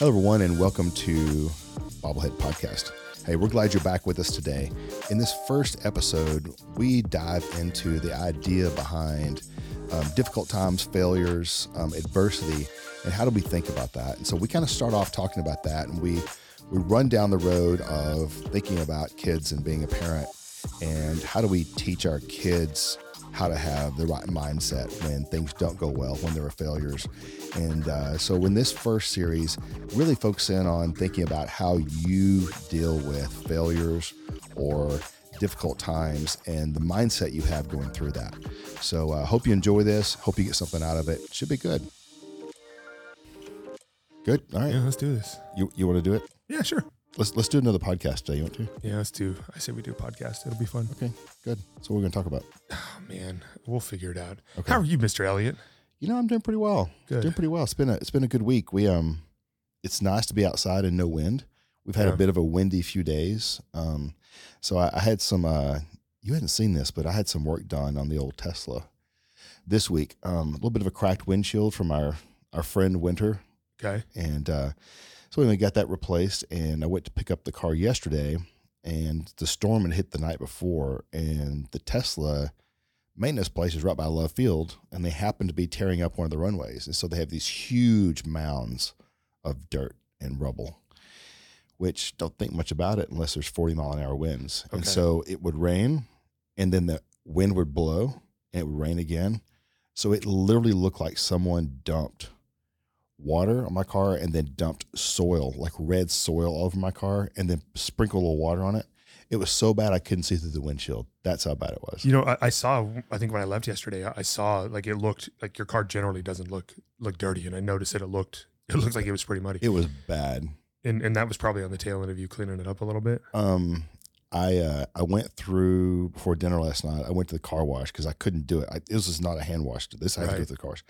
Hello, everyone, and welcome to Bobblehead Podcast. Hey, we're glad you're back with us today. In this first episode, we dive into the idea behind um, difficult times, failures, um, adversity, and how do we think about that? And so we kind of start off talking about that, and we we run down the road of thinking about kids and being a parent, and how do we teach our kids how to have the right mindset when things don't go well, when there are failures. And uh, so, in this first series, really focus in on thinking about how you deal with failures or difficult times and the mindset you have going through that. So, I uh, hope you enjoy this. Hope you get something out of it. Should be good. Good. All right. Yeah, let's do this. You you want to do it? Yeah, sure. Let's let's do another podcast today. You want to? Yeah, let's do. I say we do a podcast. It'll be fun. Okay, good. So we're going to talk about. Oh man, we'll figure it out. Okay. How are you, Mr. Elliott? You know, I'm doing pretty well. Good. Doing pretty well. It's been a it's been a good week. We um, it's nice to be outside and no wind. We've had Yeah. a bit of a windy few days. Um, so I, I had some. Uh, you hadn't seen this, but I had some work done on the old Tesla this week. Um, a little bit of a cracked windshield from our our friend Winter, Okay. and uh, so we got that replaced. And I went to pick up the car yesterday, and the storm had hit the night before, and the Tesla maintenance place is right by Love Field, and they happen to be tearing up one of the runways, and so they have these huge mounds of dirt and rubble. Which don't think much about it unless there's 40 mile an hour winds. And so it would rain, and then the wind would blow, and it would rain again. So it literally looked like someone dumped water on my car and then dumped soil, like red soil all over my car, and then sprinkled a little water on it. It was so bad I couldn't see through the windshield. That's how bad it was. You know, I, I saw. I think when I left yesterday, I I saw like it looked like your car generally doesn't look look dirty, and I noticed that it looked it looked like it was pretty muddy, It was bad. and and that was probably on the tail end of you cleaning it up a little bit. Um, I uh, I went through before dinner last night. I went to the car wash because I couldn't do it. I, this was not a hand wash. This I had to do Right. with the car wash.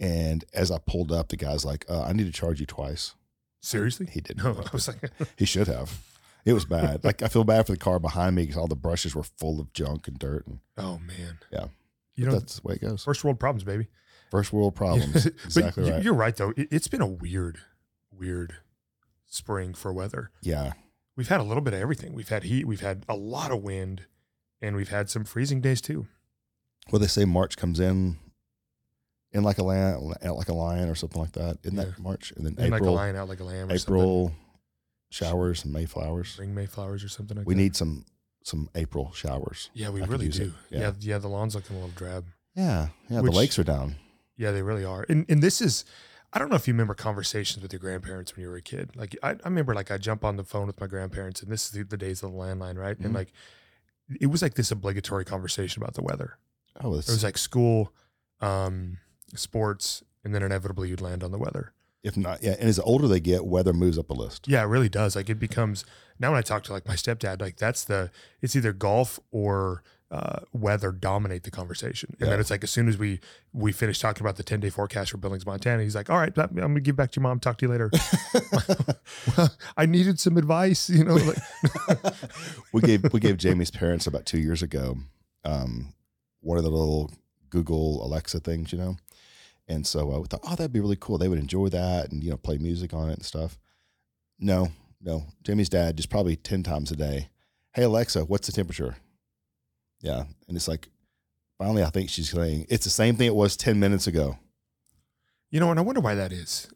And as I pulled up, the guy's like, uh, "I need to charge you twice." Seriously? He didn't. No, I was like, He should have. It was bad. like I feel bad for the car behind me because all the brushes were full of junk and dirt, and oh man. Yeah. You know, that's the way it goes. first world problems, baby. First world problems. Exactly but right. You're right though. It's been a weird, weird spring for weather. Yeah, We've had a little bit of everything. We've had heat. We've had a lot of wind, and we've had some freezing days too. well, they say March comes in in like a lion, like a lion or something like that. Isn't Yeah. that March? And then In like a lion out like a lamb. Or April showers and May flowers. something. ring mayflowers or something like We that. need some some April showers. Yeah, we I really do. Yeah. Yeah. yeah, The lawn's looking a little drab. Yeah, yeah. Which- the lakes are down. Yeah, they really are. And and this is. I don't know if you remember conversations with your grandparents when you were a kid. Like I, I remember, like I jump on the phone with my grandparents, and this is the, the days of the landline, right? Mhm. And like, it was like this obligatory conversation about the weather. Oh, It was like school, um, sports, and then inevitably you'd land on the weather. if not, yeah. And as the older they get, weather moves up a list. Yeah, it really does. Like it becomes now when I talk to like my stepdad, like that's the it's either golf or uh, weather dominate the conversation, and Yeah. then it's like as soon as we we finish talking about the ten day forecast for Billings, Montana, he's like, "All right, I'm gonna give back to your mom. Talk to you later." well, I needed some advice, you know. Like, we gave we gave Jamie's parents about two years ago um, one of the little Google Alexa things, you know. And so uh, we thought, oh, that'd be really cool. They would enjoy that and you know play music on it and stuff. No, no. Jamie's dad just probably ten times a day. Hey Alexa, what's the temperature? Yeah, and it's like finally, I think she's saying it's the same thing it was ten minutes ago. you know, and I wonder why that is.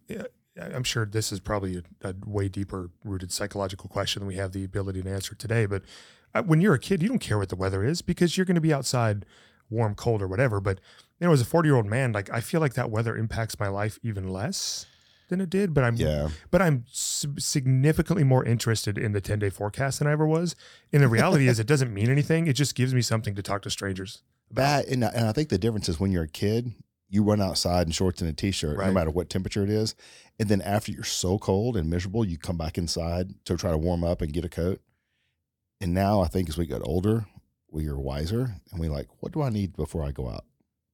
I'm sure this is probably a, a way deeper rooted psychological question than we have the ability to answer today. But uh, when you're a kid, you don't care what the weather is because you're going to be outside, warm, cold, or whatever. But you know, as a 40 year old man, like I feel like that weather impacts my life even less than it did. But I'm Yeah, but I'm significantly more interested in the 10 day forecast than I ever was. And the reality is, it doesn't mean anything. It just gives me something to talk to strangers. that and, I- and I think the difference is when you're a kid, you run outside in shorts and a t-shirt, no matter what temperature it is, and then after you're so cold and miserable, you come back inside to try to warm up and get a coat. And now I think as we get older, we are wiser and we like, what do I need before I go out?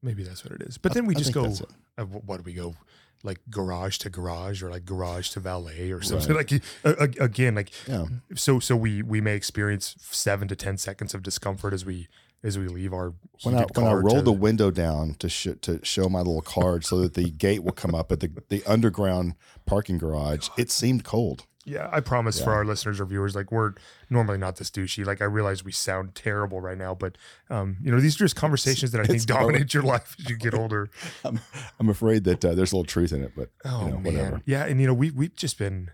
Maybe that's what it is. But I- then we I just go, uh, what do we go? Like garage to garage or like garage to valet or something like uh, again like Yeah, so so we we may experience seven to ten seconds of discomfort as we as we leave our when I when I roll to- the window down to sh- to show my little card so that the gate will come up at the the underground parking garage, it seemed cold. Yeah, I promise for our listeners or viewers, like we're normally not this douchey. Like I realize we sound terrible right now, but um, you know, these are just conversations that I think dominate your life as you get older. I'm I'm afraid that uh, there's a little truth in it, but Oh you know, man, whatever. yeah, and you know, we we've just been,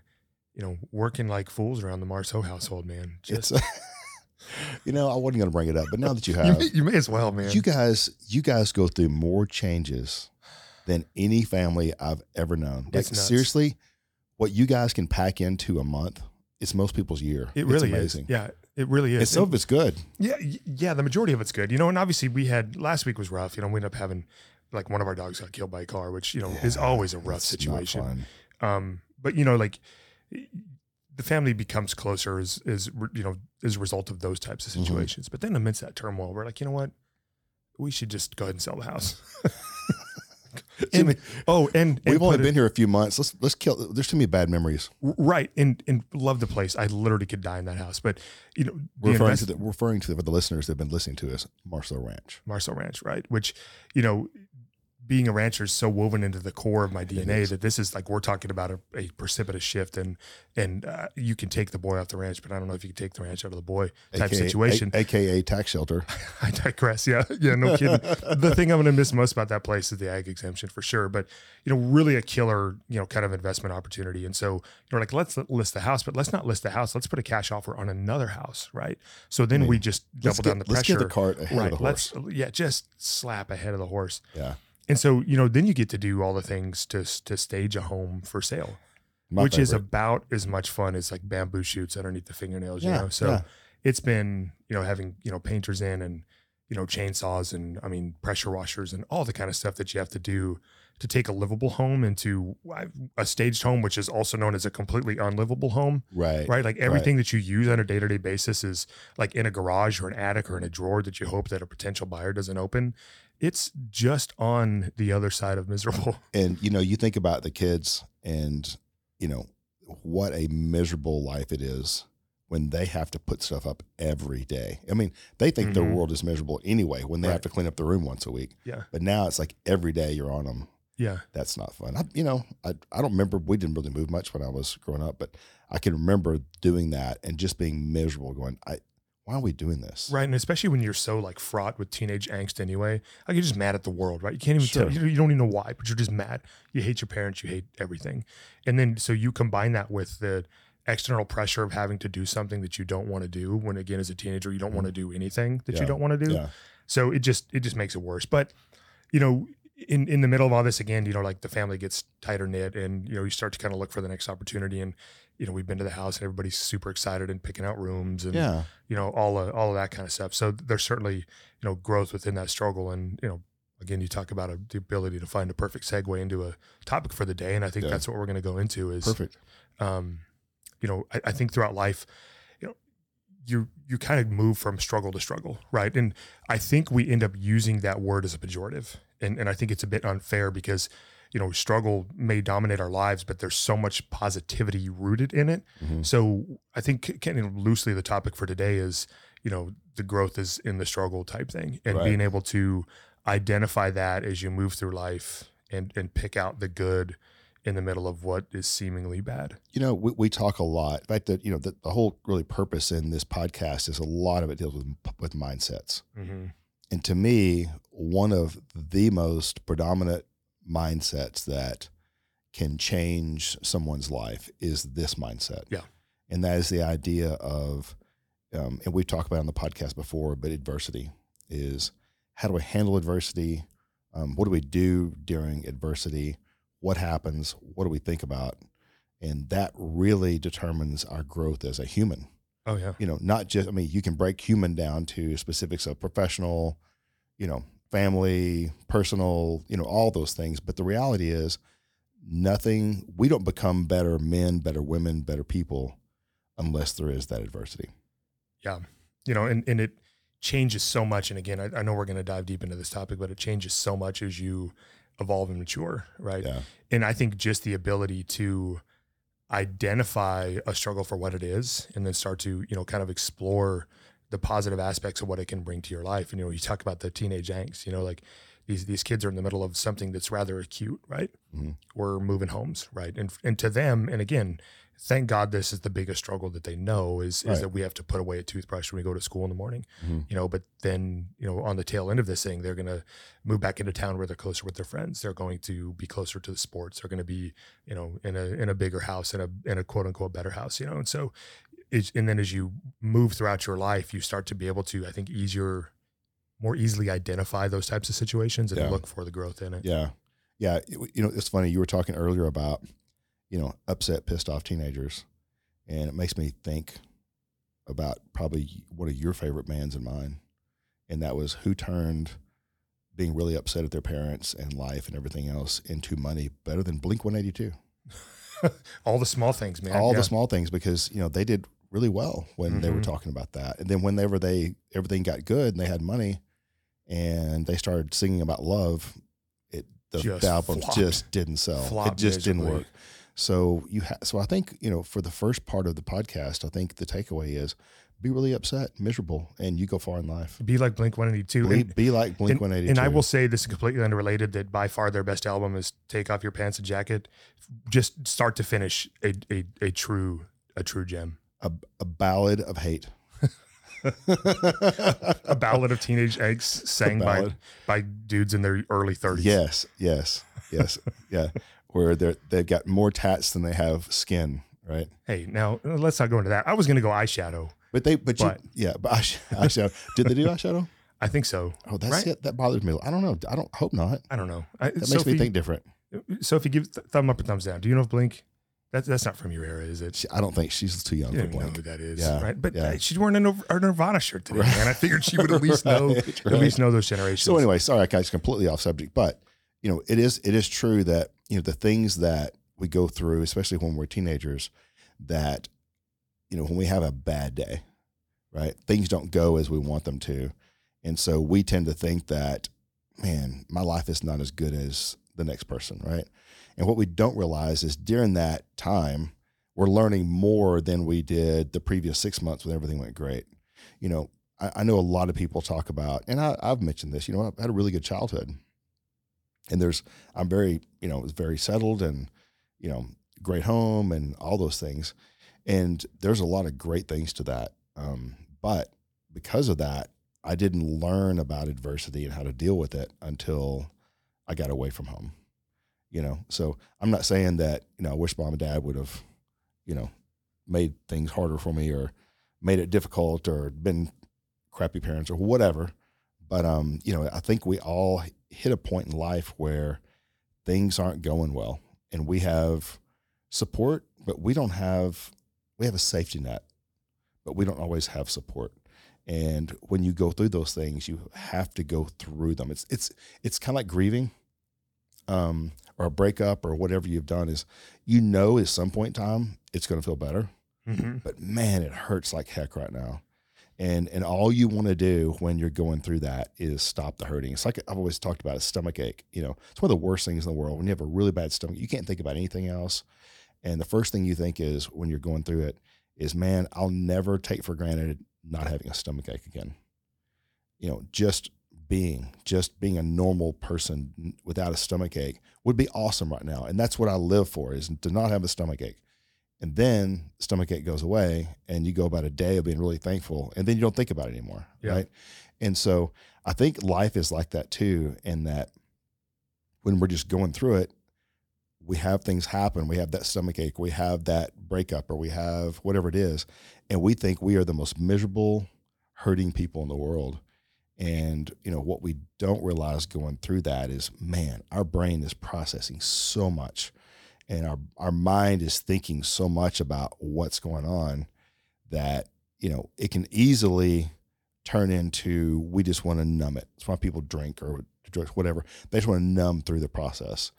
you know, working like fools around the Marceau household, man. Just, It's you know I wasn't going to bring it up, but now that you you, have, may, you may as well, man. you guys you guys go through more changes than any family I've ever known. Like seriously, what you guys can pack into a month, it's most people's year. it It's really amazing. is. Yeah, it really is. And some of it's good. Yeah, yeah, the majority of it's good. You know, and obviously we had last week was rough. You know, we ended up having like one of our dogs got killed by a car, which you know is always a rough situation. Um, but you know, like the family becomes closer as is you know as a result of those types of Mhm. situations. But then amidst that turmoil, we're like, you know what, we should just go ahead and sell the house. and, oh, and, and We've only put it- been here a few months. Let's let's kill. There's too many bad memories. right and and love the place. I literally could die in that house. But you know, the referring invest- to the, referring to the, for the listeners that have been listening to us, Marcel Ranch. Marcel Ranch, right? Which, you know, being a rancher is so woven into the core of my DNA that this is like we're talking about a, a precipitous shift, and and uh, you can take the boy off the ranch, but I don't know if you can take the ranch out of the boy type AKA situation. A- AKA tax shelter. I digress. Yeah, yeah, no kidding. the thing I'm going to miss most about that place is the ag exemption for sure, but you know, really a killer, you know, kind of investment opportunity. And so you're like, let's list the house, but let's not list the house. Let's put a cash offer on another house, right? So then mean, we just Let's double get, down the let's pressure. get the cart ahead right. of the horse. Let's yeah, just slap ahead of the horse. Yeah. And so, you know, then you get to do all the things to to stage a home for sale, My which is about as much fun as like bamboo shoots underneath the fingernails, you know. So yeah. it's been, you know, having, you know, painters in and, you know, chainsaws and I mean pressure washers and all the kind of stuff that you have to do to take a livable home into a staged home, which is also known as a completely unlivable home, right. right? Like everything that you use on a day to day basis is like in a garage or an attic or in a drawer that you hope that a potential buyer doesn't open. It's just on the other side of miserable. And you know, you think about the kids, and you know what a miserable life it is when they have to put stuff up every day. I mean, they think their Mhm. world is miserable anyway when they have to clean up the room once a week. Yeah. But now it's like every day you're on them. Yeah. That's not fun. I, you know, I I don't remember. We didn't really move much when I was growing up, but I can remember doing that and just being miserable. Going, I why are we doing this? Right. And especially when you're so like fraught with teenage angst anyway, like you're just mad at the world, right? You can't even tell, Sure. you, you don't even know why, but you're just mad. You hate your parents, you hate everything. And then so you combine that with the external pressure of having to do something that you don't want to do when again as a teenager you don't want to mm-hmm. do anything that Yeah. you don't want to do. Yeah. So it just it just makes it worse. But you know, in in the middle of all this again, you know, like the family gets tighter knit, and you know, you start to kind of look for the next opportunity. And you know, we've been to the house, and everybody's super excited and picking out rooms, and Yeah. you know, all of, all of that kind of stuff. So there's certainly you know growth within that struggle, and you know. Again, you talk about a, the ability to find a perfect segue into a topic for the day, and I think Yeah. that's what we're going to go into. Is Perfect. um, you know, I, I think throughout life, you know, you you kind of move from struggle to struggle, right? And I think we end up using that word as a pejorative, and and I think it's a bit unfair because you know struggle may dominate our lives, but there's so much positivity rooted in it. Mhm. So I think kind of loosely the topic for today is you know the growth is in the struggle type thing, and Right. being able to identify that as you move through life and and pick out the good in the middle of what is seemingly bad. You know, we, we talk a lot. In fact, that you know, the, the whole really purpose in this podcast is a lot of it deals with with mindsets. Mm-hmm. And to me, one of the most predominant mindsets that can change someone's life is this mindset. Yeah. And that is the idea of, um, and we've talked about on the podcast before, but adversity is how do we handle adversity? Um, what do we do during adversity? What happens? What do we think about? And that really determines our growth as a human Oh yeah. you know, not just, I mean, you can break human down to specifics of professional, you know, family, personal, you know, all those things. But the reality is, nothing, we don't become better men, better women, better people unless there is that adversity. Yeah. You know, and, and it changes so much. And again, I, I know we're going to dive deep into this topic, but it changes so much as you evolve and mature, right? Yeah. And I think just the ability to identify a struggle for what it is and then start to, you know, kind of explore the positive aspects of what it can bring to your life. And you know, you talk about the teenage angst. You know, like these these kids are in the middle of something that's rather acute, right? Mhm. We're moving homes, right? And and to them, and again, thank God this is the biggest struggle that they know is Right. is that we have to put away a toothbrush when we go to school in the morning. Mhm. You know, but then you know on the tail end of this thing, they're gonna move back into town where they're closer with their friends. They're going to be closer to the sports. They're going to be you know in a in a bigger house in a in a quote unquote better house. You know, and so. It's, and then as you move throughout your life, you start to be able to, I think, easier more easily identify those types of situations and Yeah. look for the growth in it. Yeah. Yeah. You know, it's funny. You were talking earlier about, you know, upset, pissed off teenagers. And it makes me think about probably one of your favorite bands and mine. And that was who turned being really upset at their parents and life and everything else into money better than Blink 182. All the small things, man. All Yeah. the small things because, you know, they did really well when they were Mhm. talking about that. And then whenever they, everything got good and they had money and they started singing about love, it, the, Just the album flopped. just didn't sell. Flopped it just didn't work. So you ha- so I think you know for the first part of the podcast, I think the takeaway is be really upset, miserable, and you go far in life. Be like Blink 182. Be, And, be like Blink and, One Eighty Two. and I will say this is completely unrelated that by far their best album is Take Off Your Pants and Jacket. Just start to finish a, a, a true a true gem. A, a ballad of hate. A ballad of teenage angst sang by by dudes in their early 30s. yes, yes, yes, yeah. Where they are they've got more tats than they have skin, right? Hey, now let's not go into that. I was going to go eyeshadow. But they, but, But- you, yeah, but eyeshadow. Did they do eyeshadow? I think so. Oh, that's Right? it. That bothers me. I don't know. I don't hope not. I don't know. I, That makes Sophie, me think different. Sophie, give th- thumb up or thumbs down. Do you know if Blink? That's that's not from your era, is it? She, I don't think she's too young You for don't know who that is, Yeah, right? But yeah. uh, she's wearing a, a Nirvana shirt today, Right. man. I figured she would at least know Right, at least know those generations. So anyway, sorry, I got completely off subject, but you know, it is it is true that you know the things that we go through, especially when we're teenagers, that you know when we have a bad day, right? Things don't go as we want them to, and so we tend to think that, man, my life is not as good as the next person, right? And what we don't realize is during that time, we're learning more than we did the previous six months when everything went great. You know, I, I know a lot of people talk about, and I, I've mentioned this. You know, I've had a really good childhood, and there's I'm very, you know, was very settled and, you know, great home and all those things, and there's a lot of great things to that. Um, but because of that, I didn't learn about adversity and how to deal with it until I got away from home. You know, so I'm not saying that you know I wish mom and dad would have, you know, made things harder for me or made it difficult or been crappy parents or whatever. But um, you know, I think we all hit a point in life where things aren't going well, and we have support, but we don't have we have a safety net, but we don't always have support. And when you go through those things, you have to go through them. It's it's it's kind of like grieving, um, or a breakup or whatever you've done. Is you know at some point in time it's going to feel better, Mhm. but man, it hurts like heck right now. And and all you want to do when you're going through that is stop the hurting. It's like I've always talked about a stomach ache. You know, it's one of the worst things in the world. When you have a really bad stomach, you can't think about anything else. And the first thing you think is when you're going through it is, man, I'll never take for granted not having a stomach ache again. You know, just being, just being a normal person without a stomach ache would be awesome right now. And that's what I live for is to not have a stomach ache. And then stomach ache goes away and you go about a day of being really thankful and then you don't think about it anymore. Yeah. Right. And so I think life is like that too, in that when we're just going through it, we have things happen. We have that stomach ache, we have that breakup, or we have whatever it is. And we think we are the most miserable, hurting people in the world. And, you know, what we don't realize going through that is, man, our brain is processing so much and our, our mind is thinking so much about what's going on that, you know, it can easily turn into we just want to numb it. That's why people drink or drugs, whatever. They just want to numb through the process.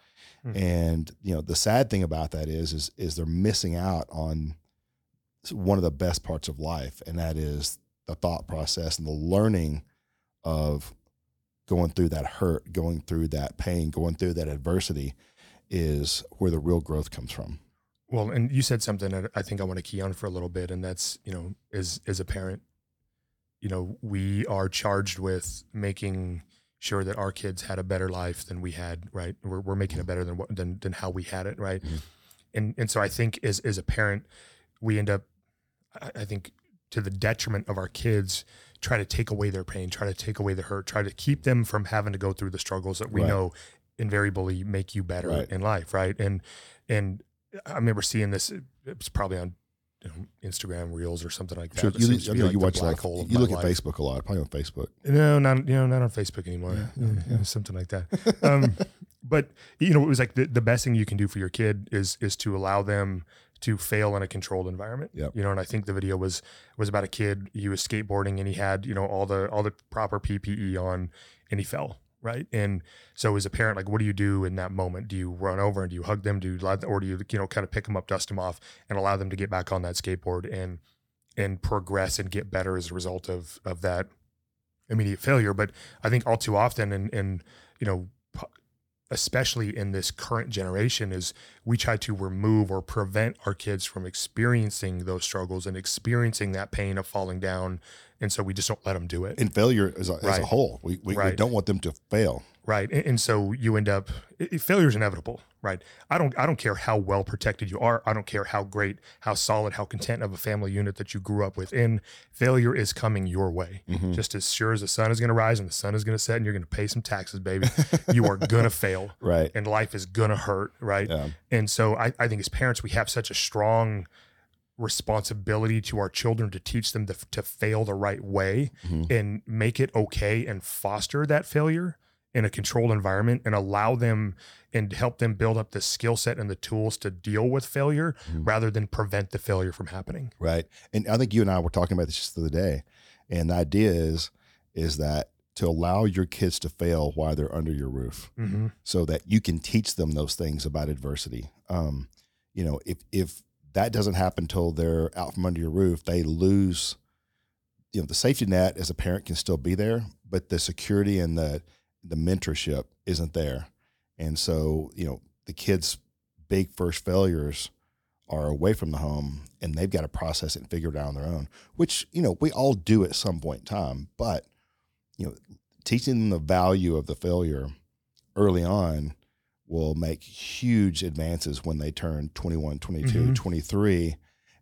Hmm. And you know, the sad thing about that is, is, is they're missing out on one of the best parts of life, and that is the thought process and the learning of going through that hurt, going through that pain, going through that adversity, is where the real growth comes from. Well, and you said something that I think I want to key on for a little bit, and that's you know, as as a parent, you know, we are charged with making sure that our kids had a better life than we had, right? We're, we're making it better than what than than how we had it, right? Mhm. And and so I think as as a parent, we end up, I, think, to the detriment of our kids, try to take away their pain, try to take away the hurt, try to keep them from having to go through the struggles that we Right. know invariably make you better Right. in life, right? And and I remember seeing this. It was probably on you know, Instagram Reels or something like that. Sure, you, I know like you watch like you look at life. Facebook a lot, probably on Facebook. No, not you know, not on Facebook anymore. Yeah, yeah, yeah, something like that. Um, but you know, it was like the, the best thing you can do for your kid is is to allow them to fail in a controlled environment. Yep. You know, and I think the video was was about a kid. He was skateboarding and he had you know all the all the proper PPE on, and he fell. Right. And so as a parent, like, what do you do in that moment? Do you run over and do you hug them? Do you let, or do you, you know, kind of pick them up, dust them off and allow them to get back on that skateboard and, and progress and get better as a result of, of that immediate failure. But I think all too often, and, and, you know, especially in this current generation is we try to remove or prevent our kids from experiencing those struggles and experiencing that pain of falling down. And so we just don't let them do it. And failure as a, as a whole, we, we, we don't want them to fail. Right and, so you end up failure is inevitable right i don't i don't care how well protected you are i don't care how great how solid how content of a family unit that you grew up within failure is coming your way Mhm. just as sure as the sun is going to rise and the sun is going to set and you're going to pay some taxes baby you are going to fail Right. and life is going to hurt right Yeah. and so I, I think as parents, we have such a strong responsibility to our children to teach them to, to fail the right way Mhm. and make it okay and foster that failure in a controlled environment and allow them and help them build up the skill set and the tools to deal with failure Mhm. rather than prevent the failure from happening. Right. And I think you and I were talking about this just the other day. And the idea is, is that to allow your kids to fail while they're under your roof Mm-hmm. so that you can teach them those things about adversity. Um, you know, if, if that doesn't happen till they're out from under your roof, they lose, you know, the safety net as a parent can still be there, but the security and the, the mentorship isn't there. And so, you know, the kids' big first failures are away from the home and they've got to process it and figure it out on their own, which, you know, we all do at some point in time. But, you know, teaching them the value of the failure early on will make huge advances when they turn 21, 22, Mhm. 23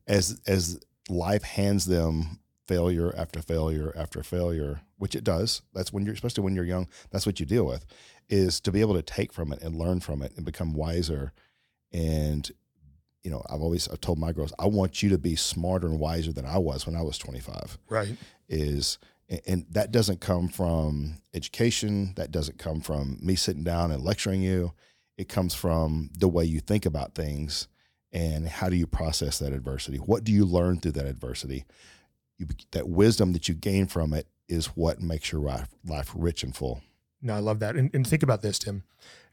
as as life hands them failure after failure after failure, which it does. That's when you're especially when you're young, that's what you deal with is to be able to take from it and learn from it and become wiser. And you know, I've always I've told my girls, I want you to be smarter and wiser than I was when I was 25 Right. is and- and that doesn't come from education. That doesn't come from me sitting down and lecturing you. It comes from the way you think about things and how do you process that adversity? What do you learn through that adversity you, that wisdom that you gain from it is what makes your life, life rich and full No, I love that. And, and think about this, Tim.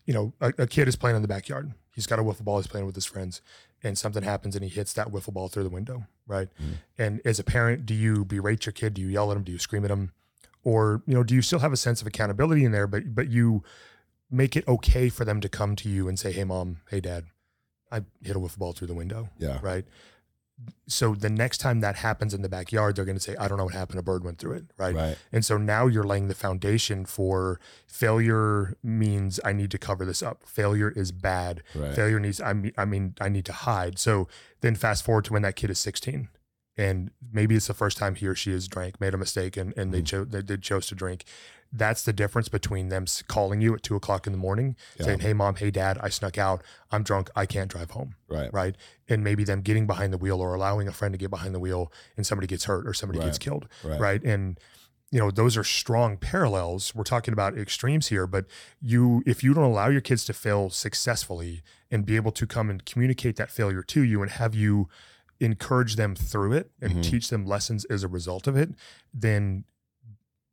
You know, a, a kid is playing in the backyard. He's got a wiffle ball. He's playing with his friends, and something happens, and he hits that wiffle ball through the window. Right. Mhm. And as a parent, do you berate your kid? Do you yell at him? Do you scream at him? Or you know, do you still have a sense of accountability in there? But but you make it okay for them to come to you and say, "Hey, mom. Hey, dad. I hit a wiffle ball through the window." yeah Right. So the next time that happens in the backyard, they're going to say, "I don't know what happened. A bird went through it." Right. right And so now you're laying the foundation for failure means I need to cover this up. Failure is bad. right Failure needs I mean I mean I need to hide. So then fast forward to when that kid is 16 and maybe it's the first time he or she has drank, made a mistake and, and they Mhm. chose they, they chose to drink. That's the difference between them calling you at two o'clock in the morning Yeah. saying, Hey mom, hey dad, I snuck out. I'm drunk. I can't drive home right right? And maybe them getting behind the wheel or allowing a friend to get behind the wheel and somebody gets hurt or somebody gets killed, right right. And you know those are strong parallels. We're talking about extremes here, but you if you don't allow your kids to fail successfully and be able to come and communicate that failure to you and have you encourage them through it and Mhm. teach them lessons as a result of it, then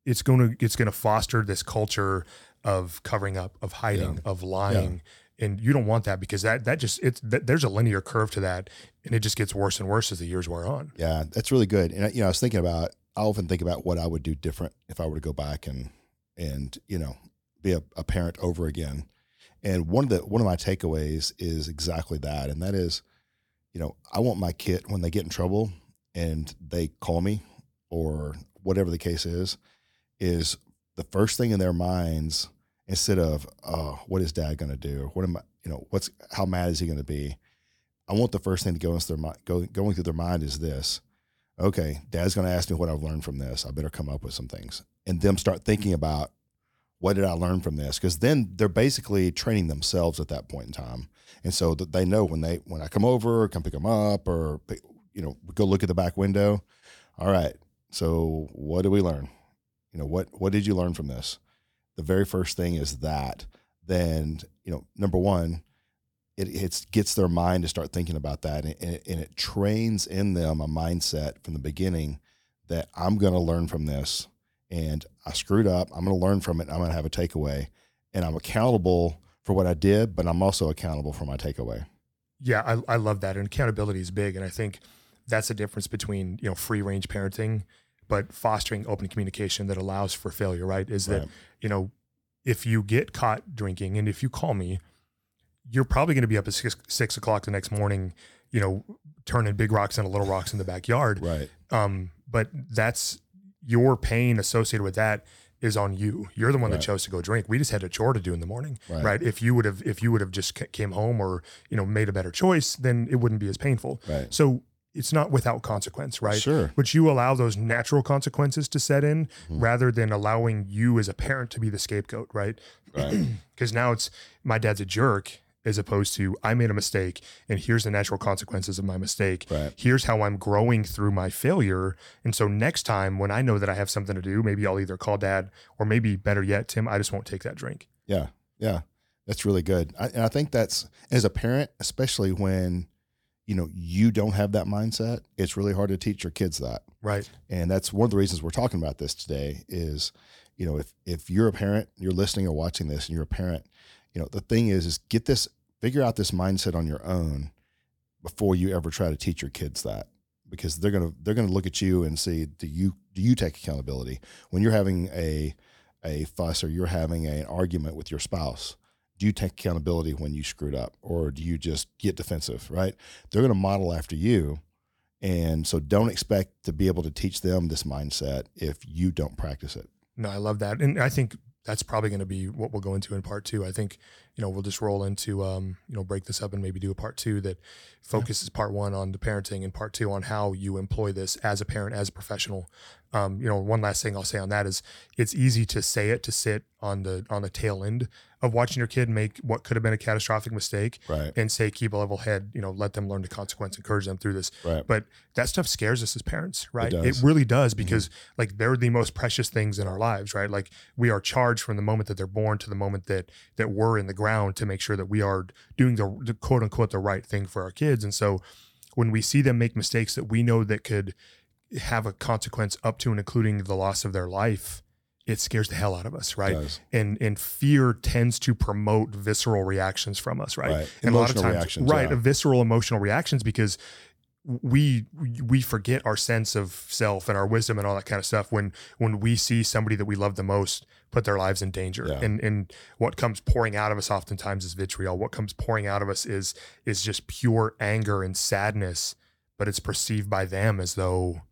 it's going to it's going to foster this culture of covering up, of hiding, of lying, and you don't want that because that that just it's that, there's a linear curve to that, and it just gets worse and worse as the years wear on. Yeah, that's really good. And you know, I was thinking about. I often think about what I would do different if I were to go back and and you know be a, a parent over again. And one of the one of my takeaways is exactly that, and that is, you know, I want my kid when they get in trouble and they call me or whatever the case is, is the first thing in their minds instead of, oh, what is dad going to do? What am I, you know, what's, how mad is he going to be? I want the first thing to go into their mind, go, going through their mind is this. Okay, dad's going to ask me what I've learned from this. I better come up with some things and them start thinking about what did I learn from this? Because then they're basically training themselves at that point in time, and so that they know when they when I come over, come pick them up, or you know go look at the back window. All right, so what do we learn? You know what what did you learn from this? The very first thing is that. Then you know number one, it it gets their mind to start thinking about that, and, and, it, and it trains in them a mindset from the beginning that I'm going to learn from this and I screwed up. I'm going to learn from it. I'm going to have a takeaway, and I'm accountable for what I did, but I'm also accountable for my takeaway. Yeah, I, I love that. And accountability is big. And I think that's the difference between, you know, free range parenting, but fostering open communication that allows for failure, right? Is that, you know, if you get caught drinking and if you call me, you're probably going to be up at six, six o'clock the next morning, you know, turning big rocks into little rocks in the backyard. Right. Um, but that's your pain associated with that is on you. You're the one right. that chose to go drink. We just had a chore to do in the morning, right? right? If you would have, if you would have just came home or you know made a better choice, then it wouldn't be as painful. Right. So it's not without consequence, right? Sure. But you allow those natural consequences to set in mm-hmm. rather than allowing you as a parent to be the scapegoat, right? Right. Because now it's my dad's a jerk as opposed to I made a mistake and here's the natural consequences of my mistake. Right. Here's how I'm growing through my failure. And so next time when I know that I have something to do, maybe I'll either call dad or maybe better yet, Tim, I just won't take that drink. Yeah. Yeah. That's really good. I, and I think that's as a parent, especially when you know you don't have that mindset, it's really hard to teach your kids that. Right. And that's one of the reasons we're talking about this today is, you know, if if you're a parent, you're listening or watching this and you're a parent, you know, the thing is, is get this, figure out this mindset on your own before you ever try to teach your kids that because they're going to they're going to look at you and see do you do you take accountability when you're having a a fuss or you're having a, an argument with your spouse do you take accountability when you screwed up or do you just get defensive right they're going to model after you and so don't expect to be able to teach them this mindset if you don't practice it no i love that and i think that's probably going to be what we'll go into in part two. I think, you know, we'll just roll into, um, you know, break this up and maybe do a part two that focuses yeah. part one on the parenting and part two on how you employ this as a parent, as a professional. Um, you know, one last thing I'll say on that is it's easy to say it to sit on the on the tail end of watching your kid make what could have been a catastrophic mistake right. and say keep a level head you know let them learn the consequence encourage them through this right. but that stuff scares us as parents right it, it really does mm-hmm. because mm-hmm. like they're the most precious things in our lives right like we are charged from the moment that they're born to the moment that that we're in the ground to make sure that we are doing the, the quote unquote the right thing for our kids and so when we see them make mistakes that we know that could have a consequence up to and including the loss of their life it scares the hell out of us, right? And and fear tends to promote visceral reactions from us, right? right. And emotional a lot of times, right, yeah. visceral emotional reactions because we we forget our sense of self and our wisdom and all that kind of stuff when when we see somebody that we love the most put their lives in danger yeah. and and what comes pouring out of us oftentimes is vitriol what comes pouring out of us is is just pure anger and sadness but it's perceived by them as though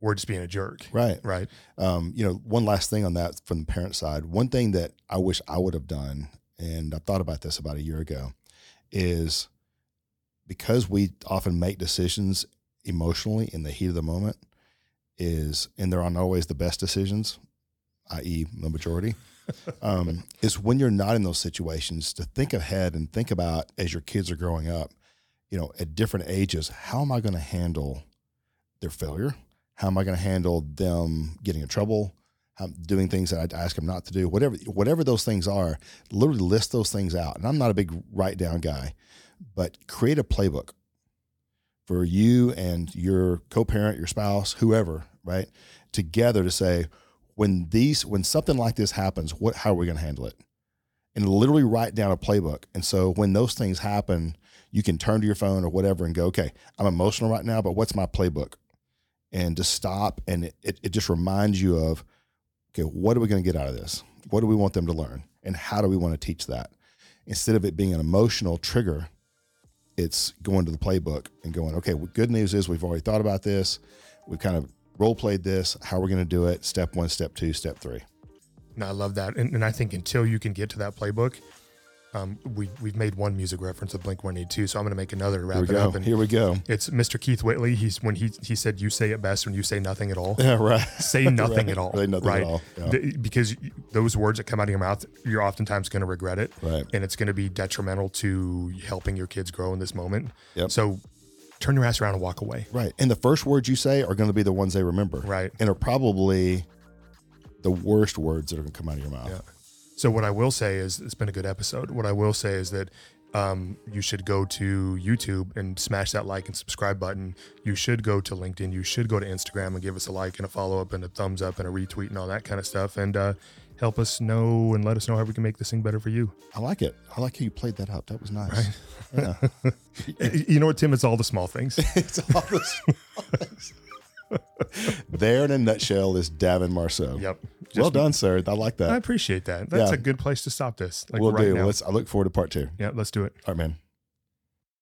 we're just being a jerk. Right. Right. Um, you know, one last thing on that from the parent side. One thing that I wish I would have done, and I thought about this about a year ago, is because we often make decisions emotionally in the heat of the moment, is and they're not always the best decisions, i.e., the majority. um, is when you're not in those situations to think ahead and think about as your kids are growing up, you know, at different ages, how am I going to handle their failure? How am I going to handle them getting in trouble? Doing things that I ask them not to do, whatever whatever those things are, literally list those things out. And I'm not a big write down guy, but create a playbook for you and your co-parent, your spouse, whoever, right, together to say when these when something like this happens, what how are we going to handle it? And literally write down a playbook. And so when those things happen, you can turn to your phone or whatever and go, okay, I'm emotional right now, but what's my playbook? And to stop and it, it, just reminds you of okay what are we going to get out of this? What do we want them to learn? And how do we want to teach that? Instead of it being an emotional trigger it's going to the playbook and going okay well, good news is we've already thought about this. We've kind of role played this, how we're going to do it, step one, step two, step three. No, I love that, and, and I think until you can get to that playbook, um, we we've made one music reference of Blink One Eighty Two, so I'm going to make another to wrap it go. up. And Here we go. it's Mr. Keith Whitley. He's when he he said, "You say it best when you say nothing at all." Yeah, right. Say nothing Right. at all. Say nothing at all. Yeah. Th- because those words that come out of your mouth, you're oftentimes going to regret it, Right. and it's going to be detrimental to helping your kids grow in this moment. Yep. So, turn your ass around and walk away. Right. And the first words you say are going to be the ones they remember. Right. And are probably the worst words that are going to come out of your mouth. Yeah. So what I will say is it's been a good episode. What I will say is that um, you should go to YouTube and smash that like and subscribe button. You should go to LinkedIn. You should go to Instagram and give us a like and a follow up and a thumbs up and a retweet and all that kind of stuff. And uh, help us know and let us know how we can make this thing better for you. I like it. I like how you played that up. That was nice. Yeah. You know what, Tim? It's all the small things. it's all the small things. There in a nutshell is Davin Marceau. yep. well done, sir. I like that. I appreciate that. That's Yeah. a good place to stop this. Like we'll right do. now. Let's. I look forward to part two. yeah, let's do it. All right, man.